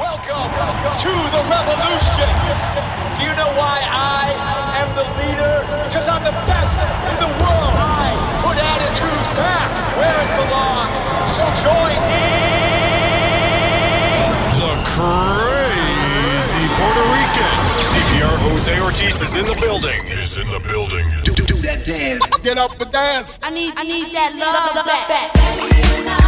Welcome to the revolution. Do you know why I am the leader? Because I'm the best in the world. I put attitude back where it belongs. So join me. The crazy Puerto Rican. CPR Jose Ortiz is in the building. Is in the building. Do, do that dance. Get up and dance. I need, I need that love back.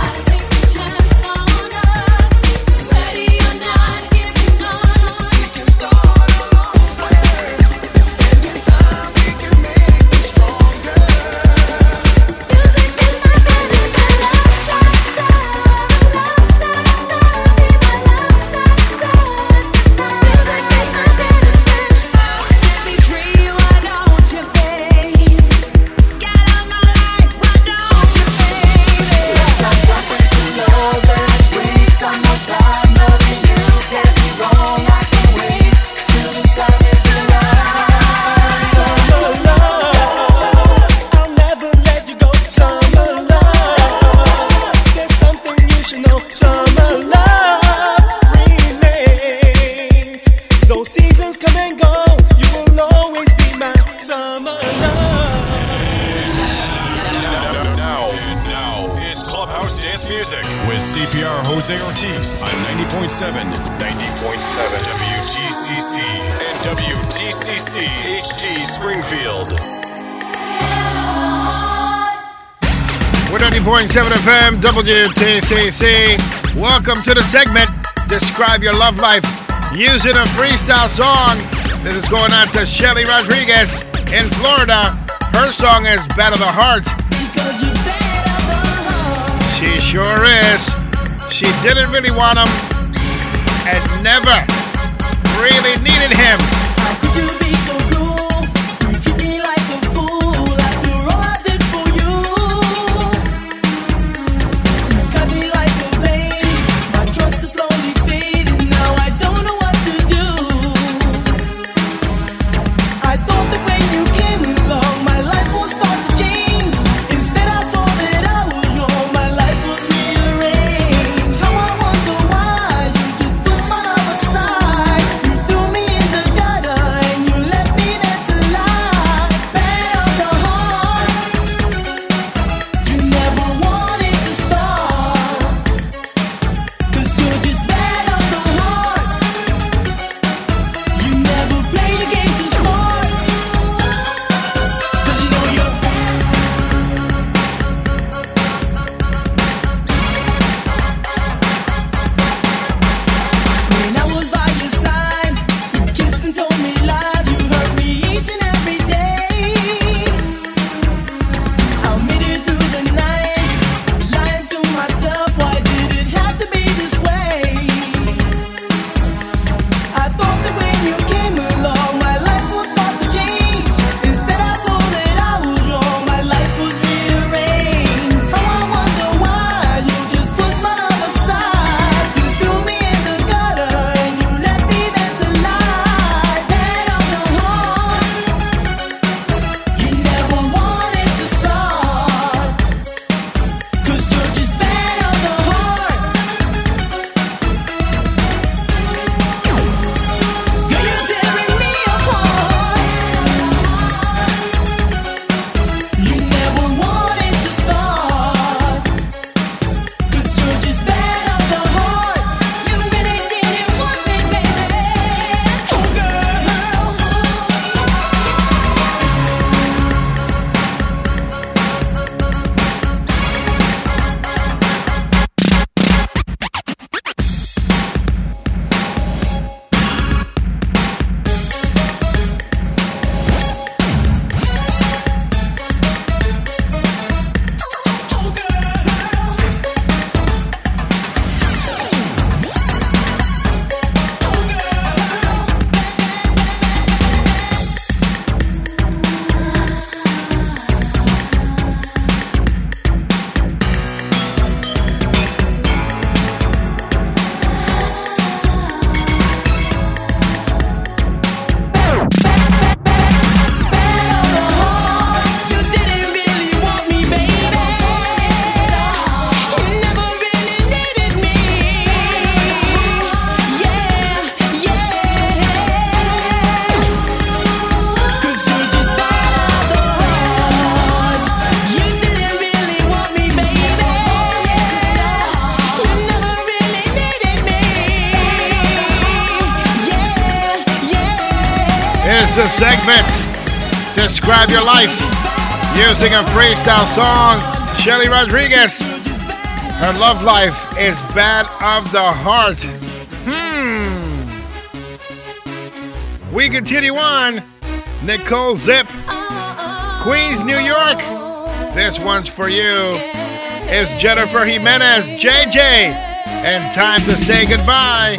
We're 90.7 FM, WTCC. Welcome to the segment, Describe Your Love Life using a freestyle song. This is going out to Shelly Rodriguez in Florida. Her song is Battle the Heart. Better. She sure is. She didn't really want him and never really needed him. Segment. Describe your life using a freestyle song. Shelly Rodriguez. Her love life is bad of the heart. Hmm. We continue on. Nicole Zip, Queens, New York. This one's for you. It's Jennifer Jimenez, JJ, and time to say goodbye.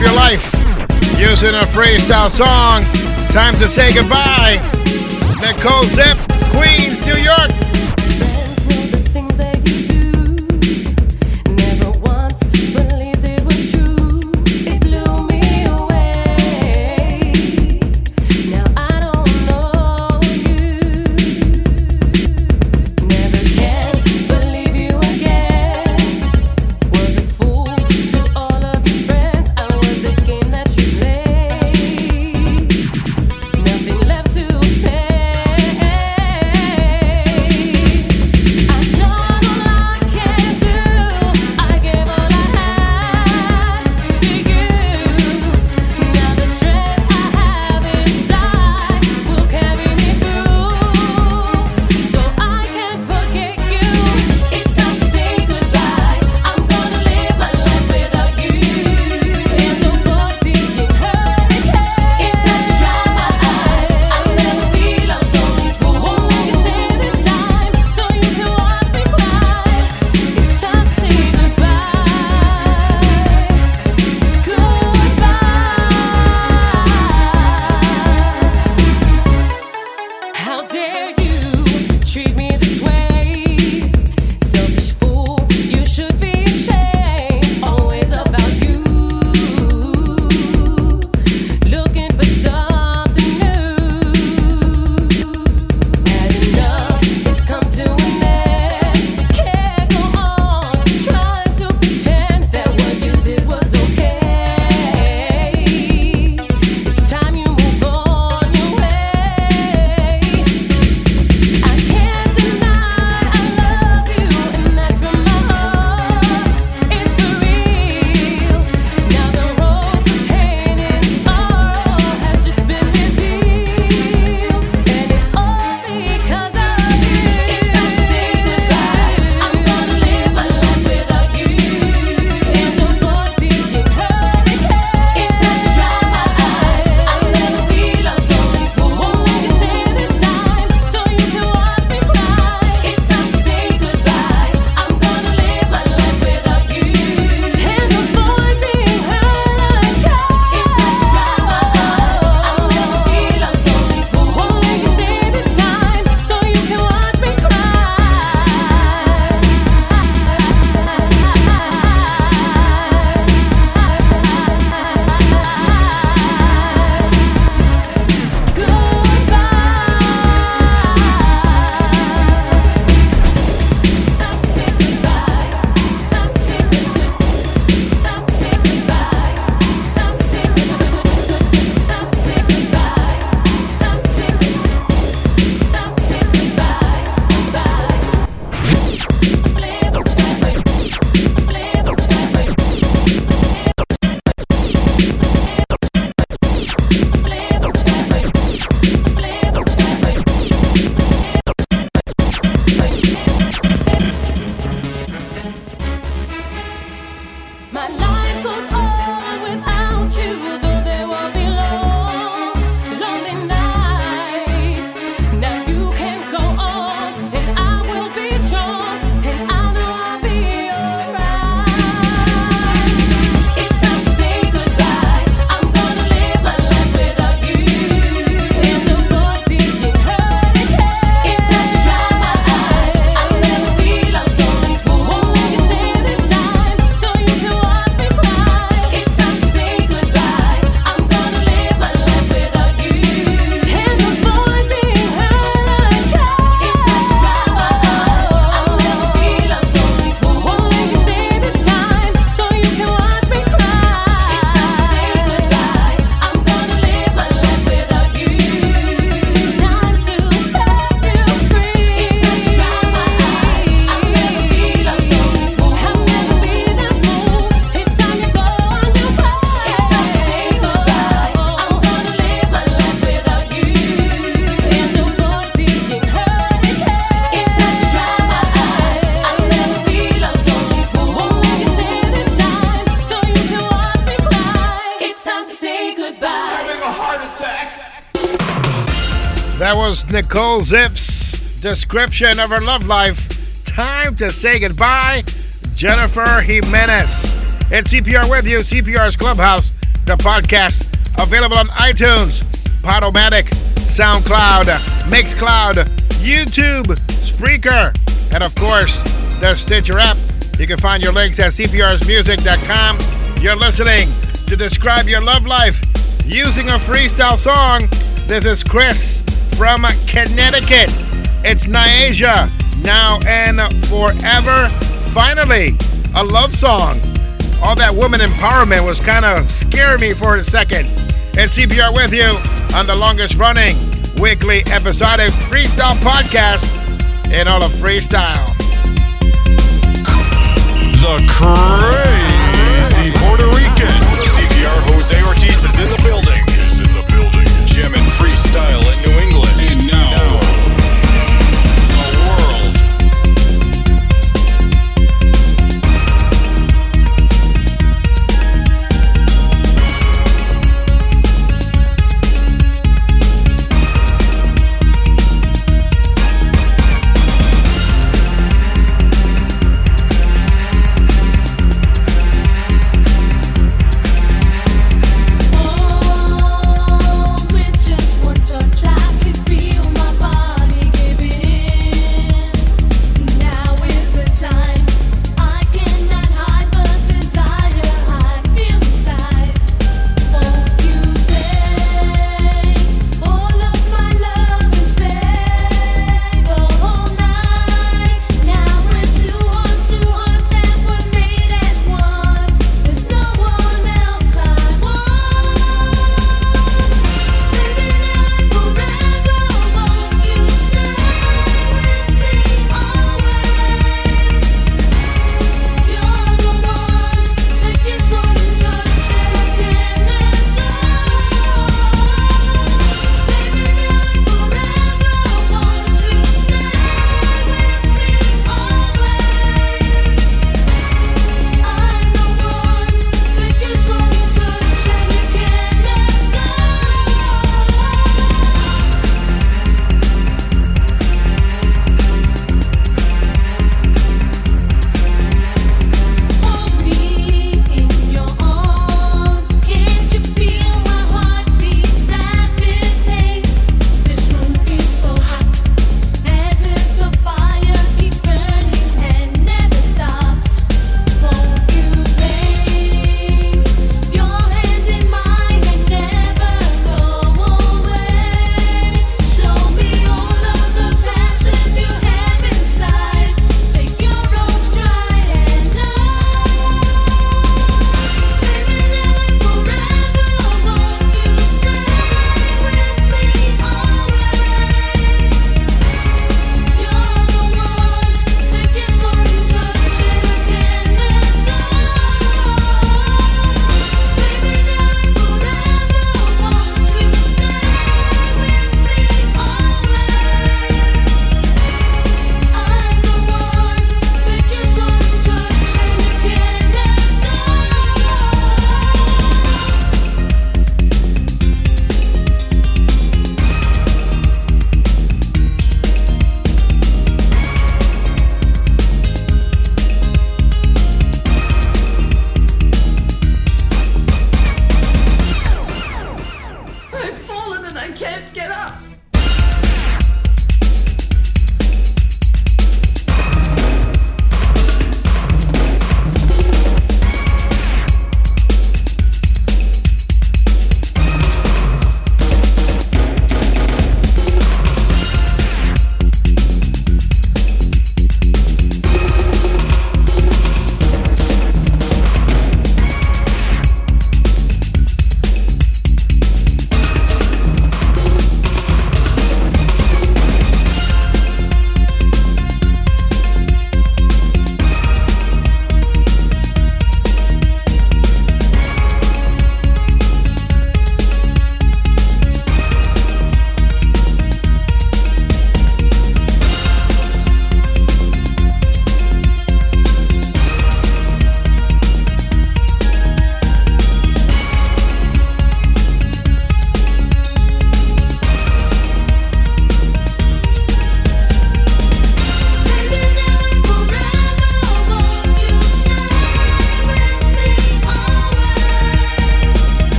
Your life using a freestyle song. Time to say goodbye. Nicole Zip, Queens, New York. Nicole Zip's description of her love life. Time to say goodbye, Jennifer Jimenez. And CPR with you, CPR's Clubhouse, the podcast available on iTunes, Podomatic, SoundCloud, Mixcloud, YouTube, Spreaker, and of course, the Stitcher app. You can find your links at cprsmusic.com. You're listening to describe your love life using a freestyle song. This is Chris from Connecticut. It's Nyasia, now and forever. Finally, a love song. All that woman empowerment was kind of scaring me for a second. And CPR with you on the longest running weekly episodic freestyle podcast in all of freestyle. The crazy Puerto Rican. CPR Jose Ortiz is in the building. Is in the building. Jamming freestyle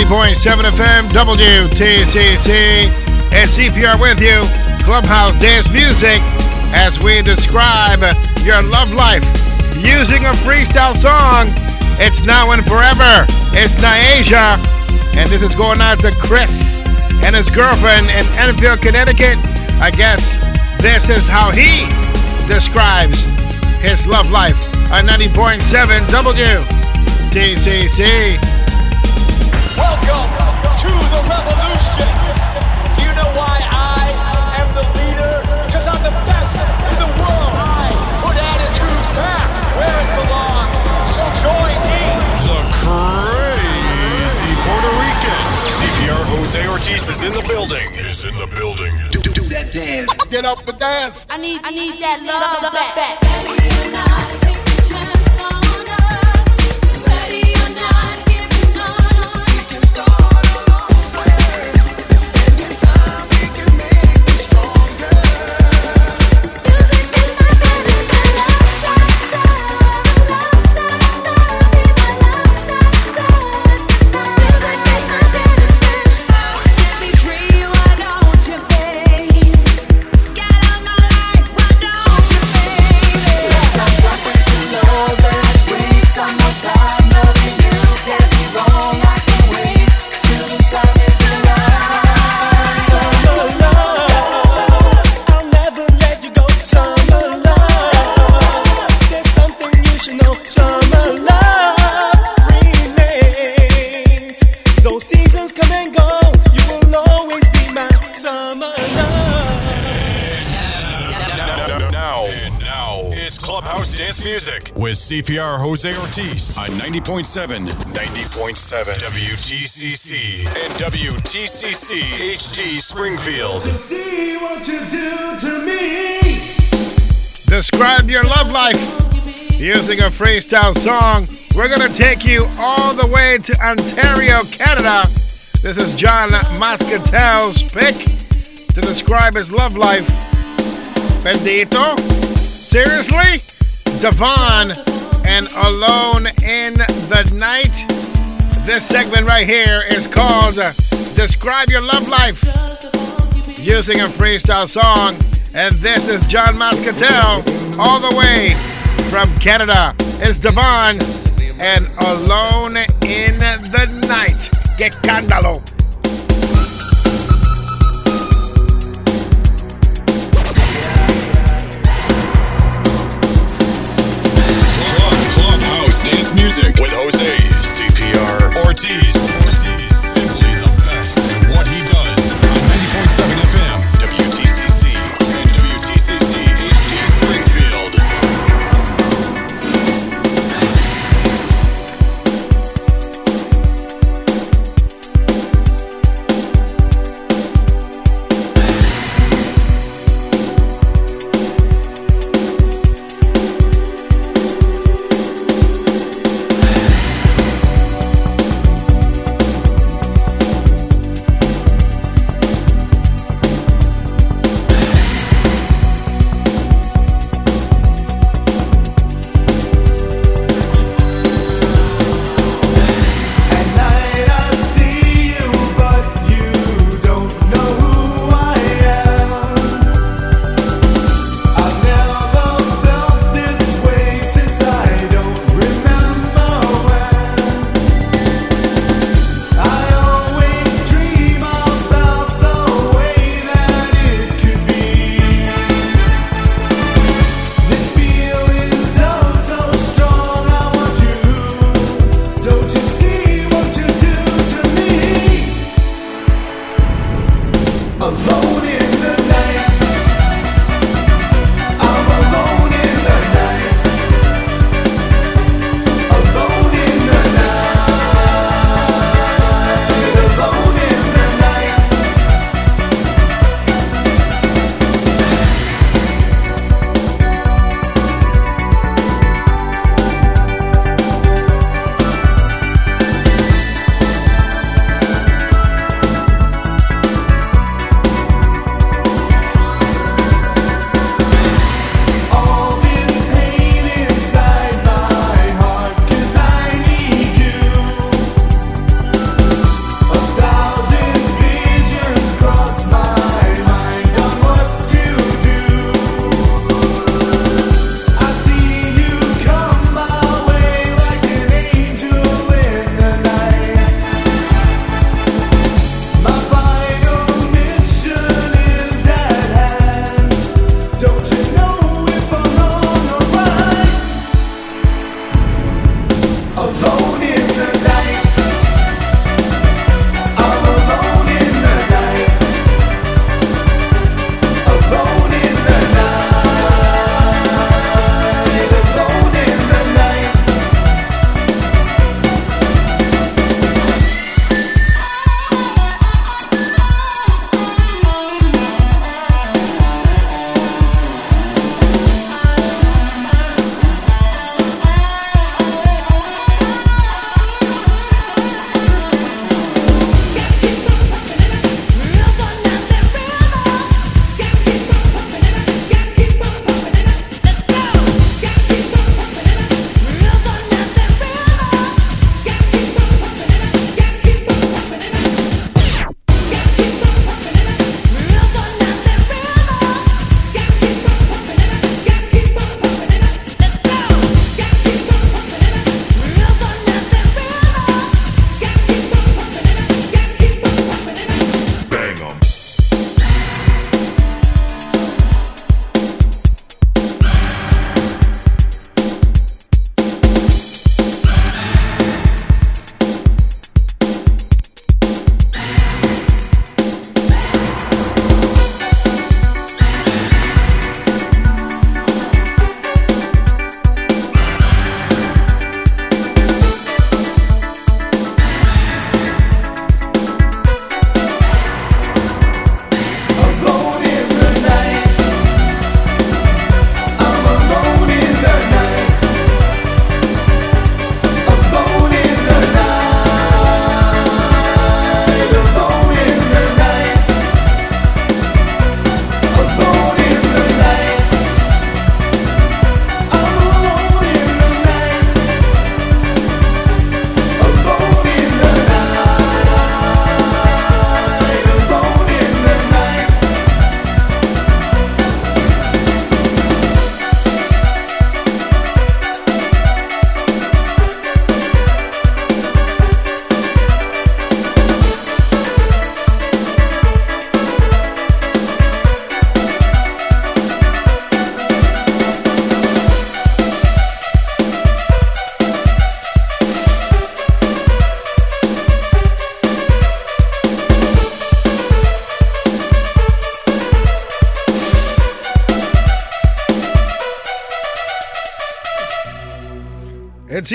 90.7 FM, WTCC. It's CPR with you, Clubhouse Dance Music, as we describe your love life using a freestyle song. It's now and forever. It's Nyasia, and this is going out to Chris and his girlfriend in Enfield, Connecticut. I guess this is how he describes his love life on 90.7 WTCC. Welcome revolution. Do you know why I am the leader? Because I'm the best in the world. I put attitude back where it belongs. So join me. The crazy Puerto Rican. CPR Jose Ortiz is in the building. Is in the building. Do, do, do that dance. Get up and dance. I need, I need that love back. CPR Jose Ortiz on 90.7, 90.7 WTCC and WTCC HD Springfield. Describe your love life using a freestyle song. We're going to take you all the way to Ontario, Canada. This is John Moscatel's pick to describe his love life. Bendito? Seriously? Devon and Alone in the Night. This segment right here is called Describe Your Love Life using a freestyle song. And this is John Moscatel, all the way from Canada. It's Devon and Alone in the Night. Que cándalo. Music with Jose CPR Ortiz.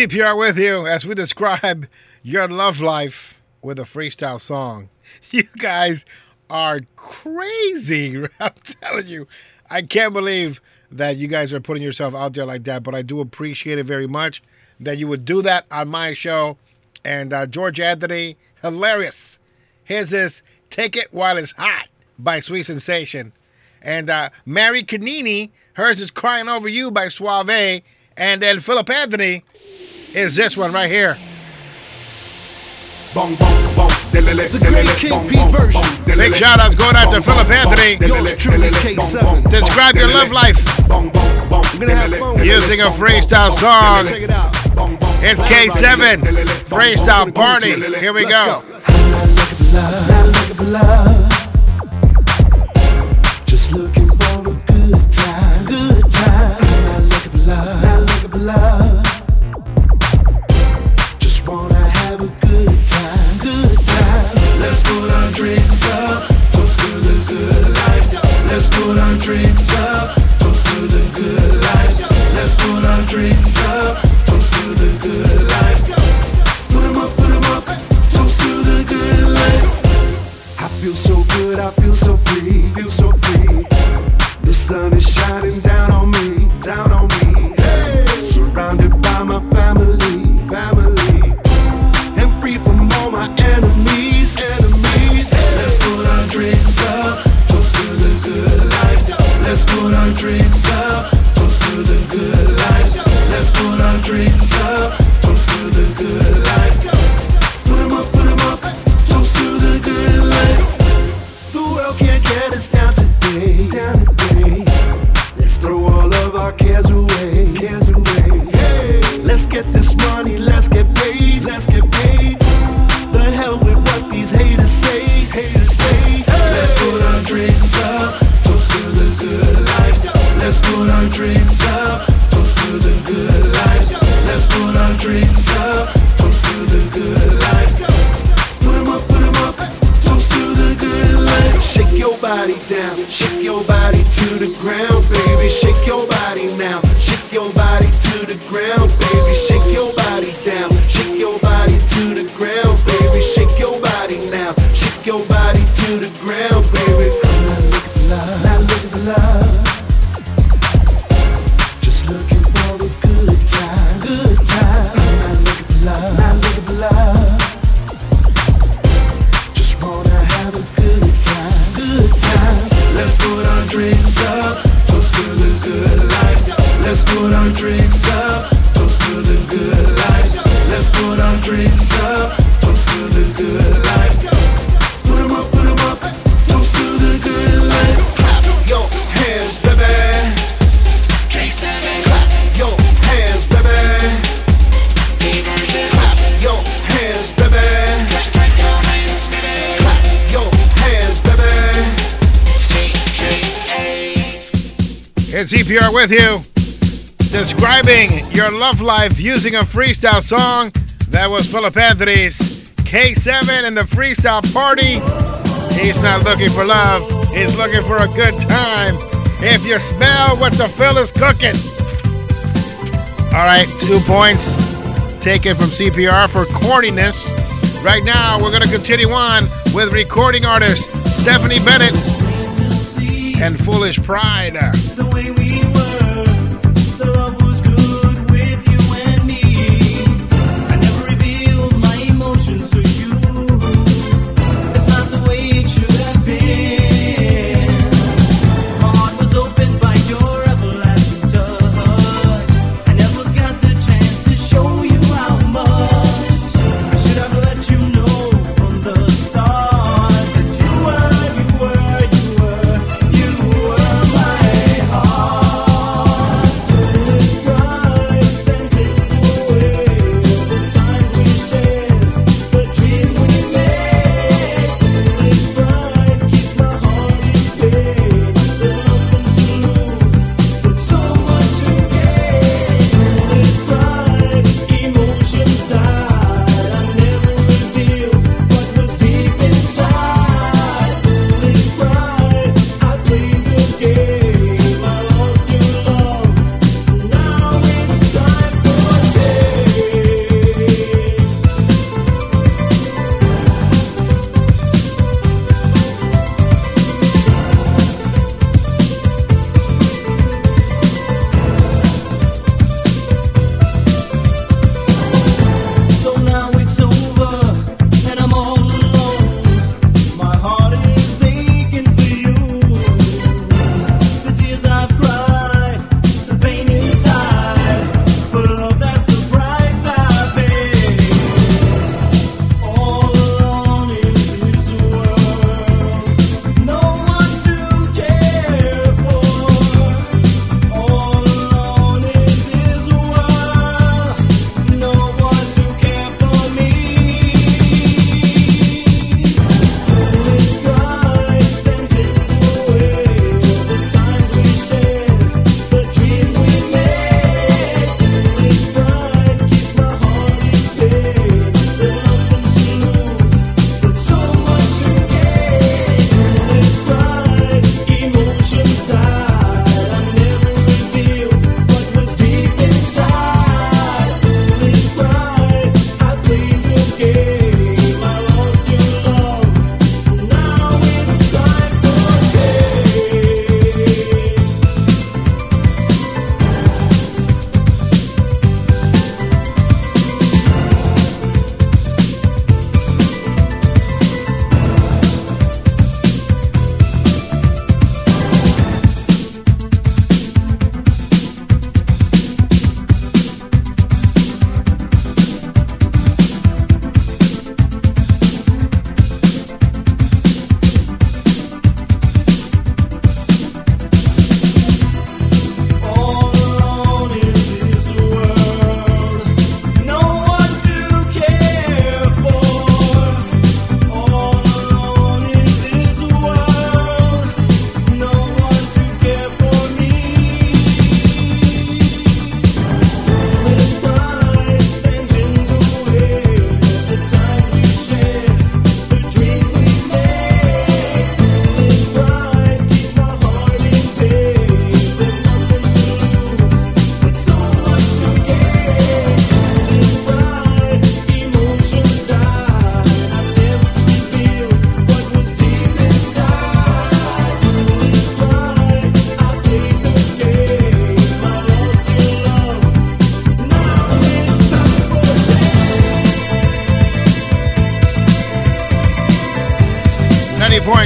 CPR with you as we describe your love life with a freestyle song. You guys are crazy. I'm telling you, I can't believe that you guys are putting yourself out there like that, but I do appreciate it very much that you would do that on my show. And uh, George Anthony, hilarious. His is Take It While It's Hot by Sweet Sensation. And uh, Mary Canini, hers is Crying Over You by Suave. And then Phillip Anthony is this one right here. The great King version. Big shout outs going out to Phillip Anthony. Describe your love life using a freestyle song. It's K7 freestyle party. Here we go. We are with you describing your love life using a freestyle song. That was Phillip Anthony's K7 and the freestyle party. He's not looking for love, he's looking for a good time. If you smell what the Phil is cooking. All right, two points taken from CPR for corniness. Right now, we're going to continue on with recording artist Stefanie Bennett and Foolish Pride.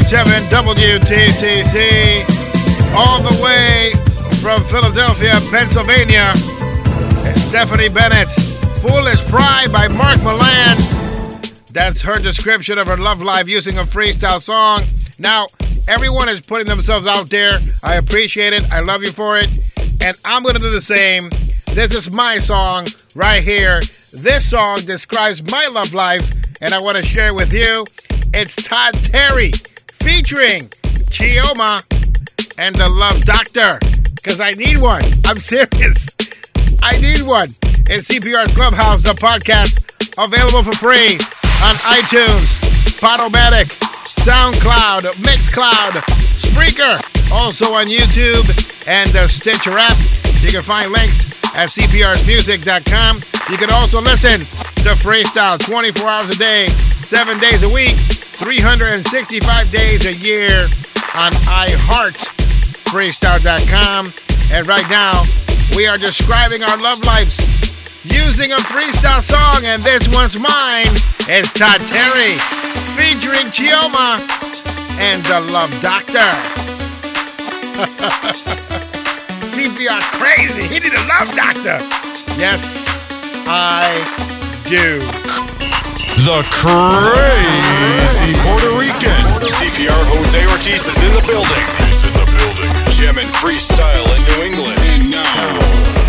90.7 WTCC, all the way from Philadelphia, Pennsylvania. Stefanie Bennett, Foolish Pride by Mark Milan. That's her description of her love life using a freestyle song. Now, everyone is putting themselves out there. I appreciate it. I love you for it. And I'm going to do the same. This is my song right here. This song describes my love life, and I want to share it with you. It's Todd Terry featuring Chioma and the Love Doctor. Because I need one. I'm serious. I need one. In CPR's Clubhouse, the podcast, available for free on iTunes, Podomatic, SoundCloud, Mixcloud, Spreaker, also on YouTube and the Stitcher app. You can find links at cprsmusic.com. You can also listen to Freestyle 24 hours a day, 7 days a week, 365 days a year on iHeartFreestyle.com. And right now, we are describing our love lives using a freestyle song, and this one's mine. It's Todd Terry featuring Chioma and the Love Doctor. CPR crazy. He need a love doctor. Yes, I do. The crazy Puerto Rican. CPR Jose Ortiz is in the building. Is in the building. Jamming freestyle in New England. And now,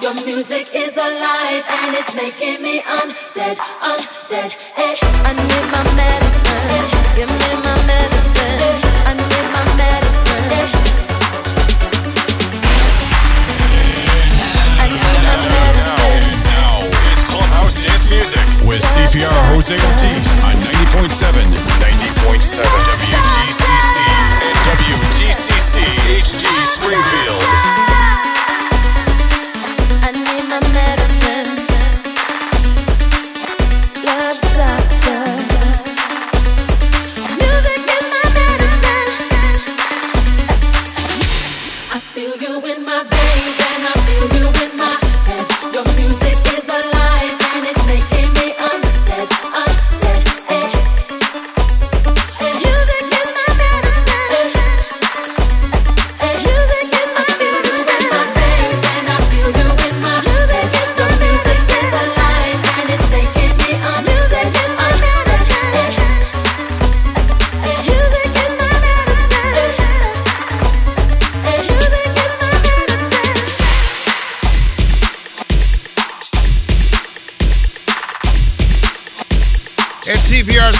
Your music is alive and it's making me undead, undead. Eh. I need my medicine. Give me my medicine. I need my medicine. I need my medicine. Now, it's Clubhouse Dance Music with CPR Jose Ortiz on 90.7, 90.7 WTCC and WTCC HD Springfield.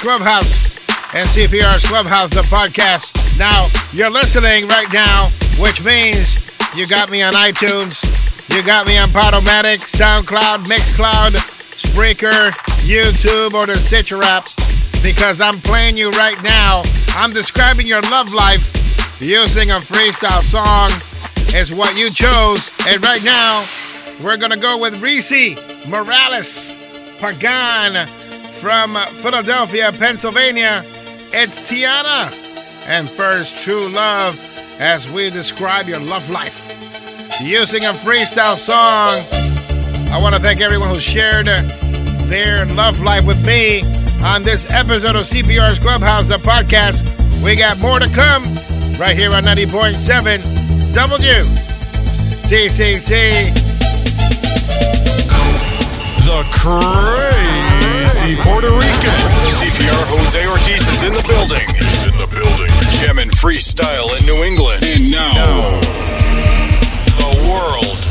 Clubhouse and Clubhouse, the podcast. Now, you're listening right now, which means you got me on iTunes, you got me on Podomatic, SoundCloud, Mixcloud, Spreaker, YouTube, or the Stitcher app, because I'm playing you right now. I'm describing your love life using a freestyle song is what you chose. And right now, we're going to go with Reese Morales Pagan from Philadelphia, Pennsylvania. It's Tiana. And first, True Love, as we describe your love life using a freestyle song. I want to thank everyone who shared their love life with me on this episode of CPR's Clubhouse, the podcast. We got more to come right here on 90.7 WTCC. The crazy Puerto Rican. CPR Jose Ortiz is in the building. Is in the building. And freestyle in New England. And now, the world.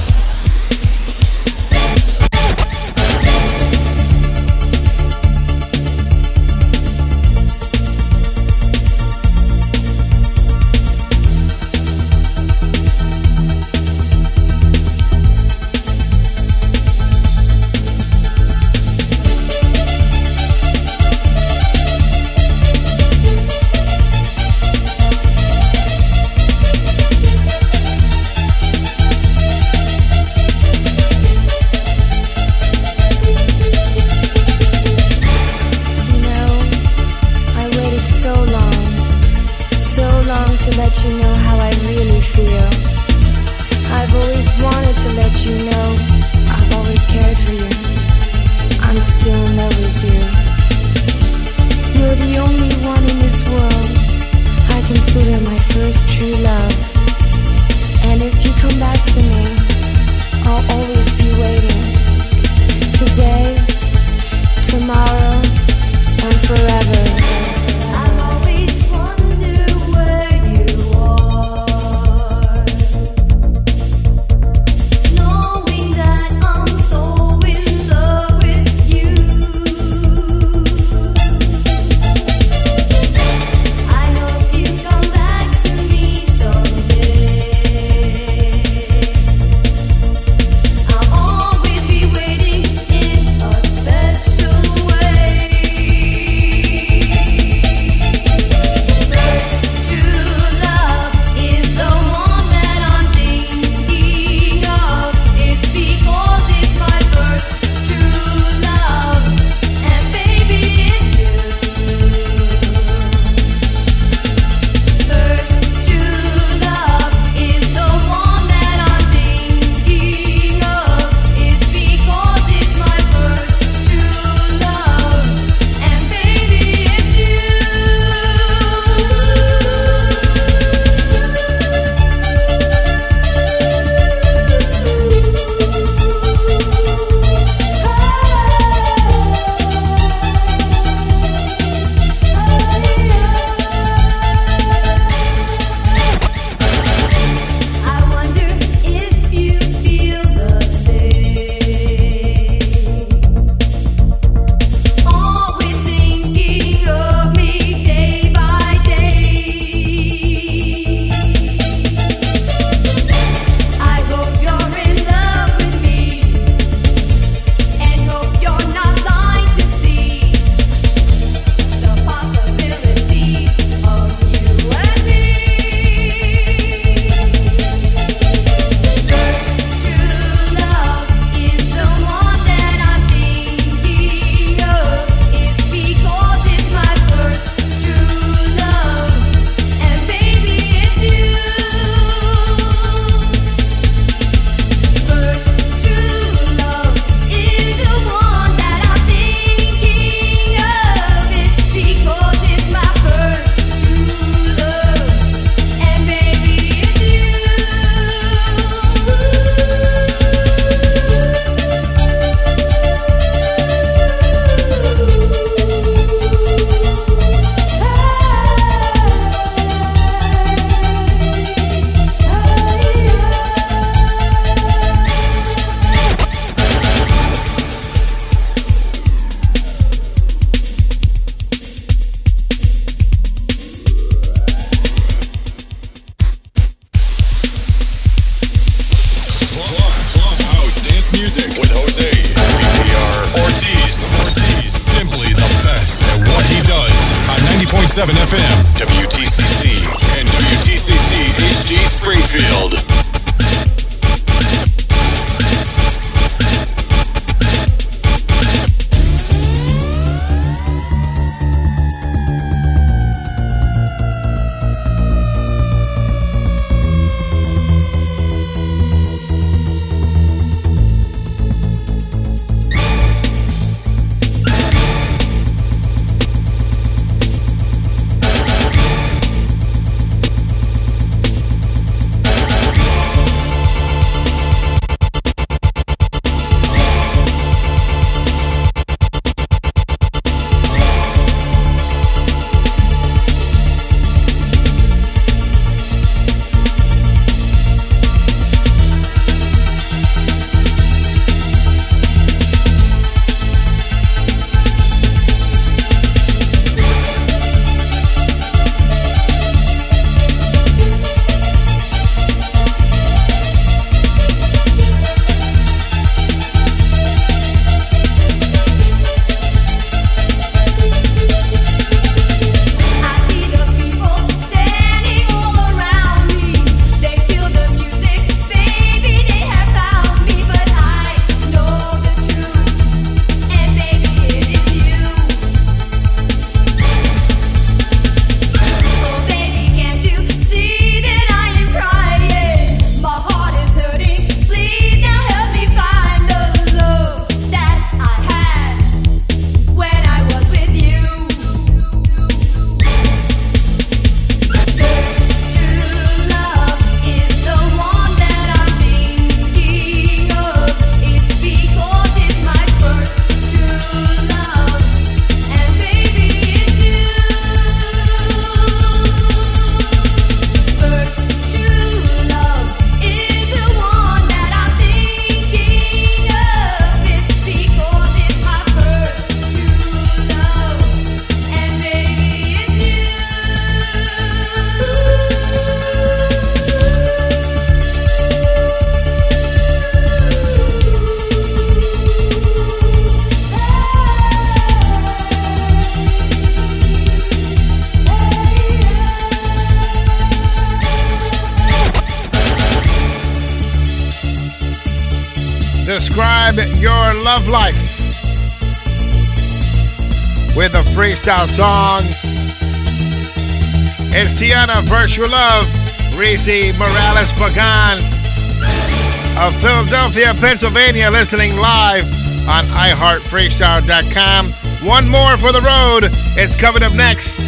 FM, WTCC, and WTCC HD Springfield. Freestyle song. It's Tiana Virtual Love, Reese Morales Pagan of Philadelphia, Pennsylvania, listening live on iHeartFreestyle.com. One more for the road. It's coming up next.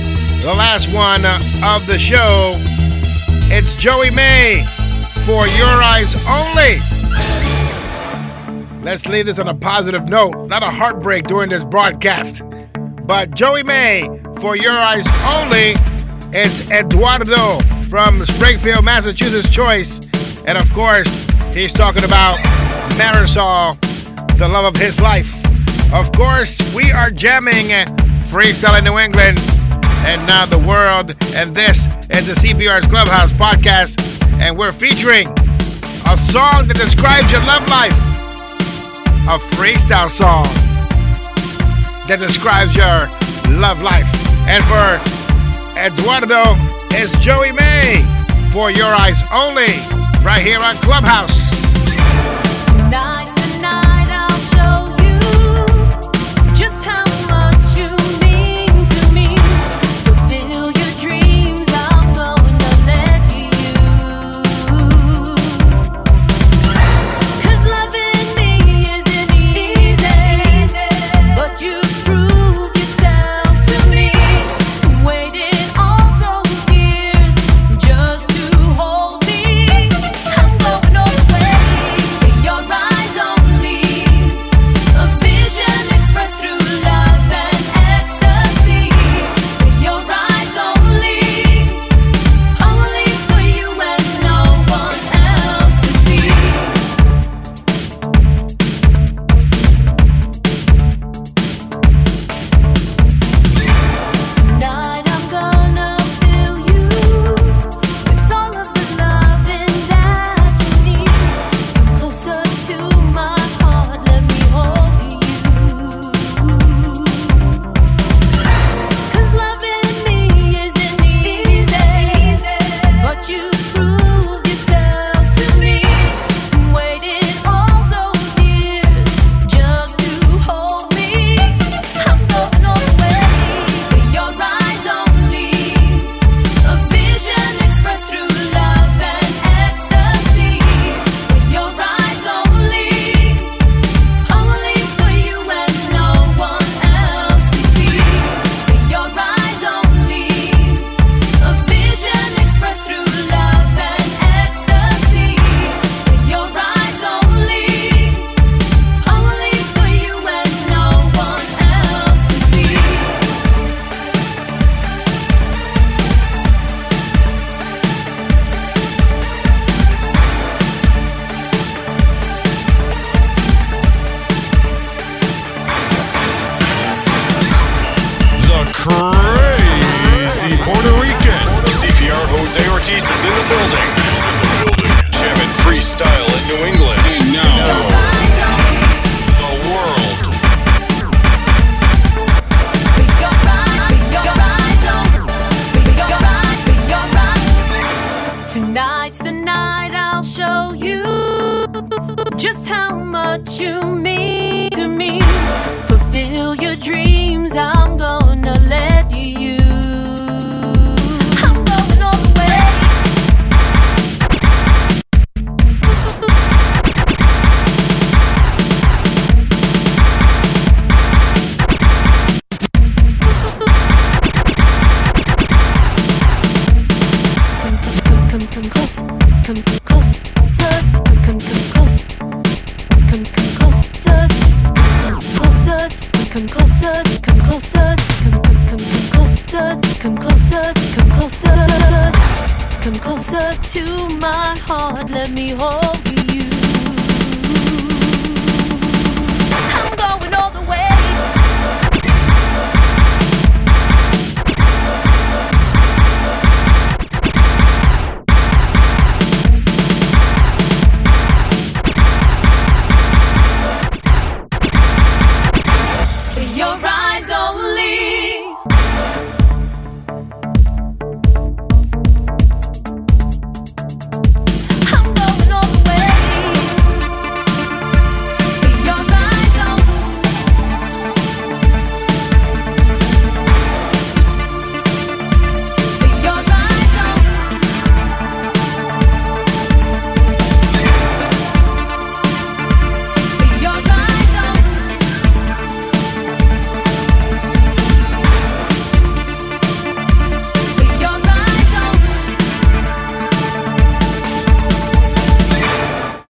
The last one of the show. It's Joey May for Your Eyes Only. Let's leave this on a positive note, not a heartbreak during this broadcast. But Joey May for Your Eyes Only. It's Eduardo from Springfield, Massachusetts Choice. And of course, he's talking about Marisol, the love of his life. Of course, we are jamming Freestyle in New England and now the world. And this is the CPR's Clubhouse podcast. And we're featuring a song that describes your love life, a freestyle song that describes your love life. And for Eduardo, it's Joey May for Your Eyes Only, right here on Clubhouse.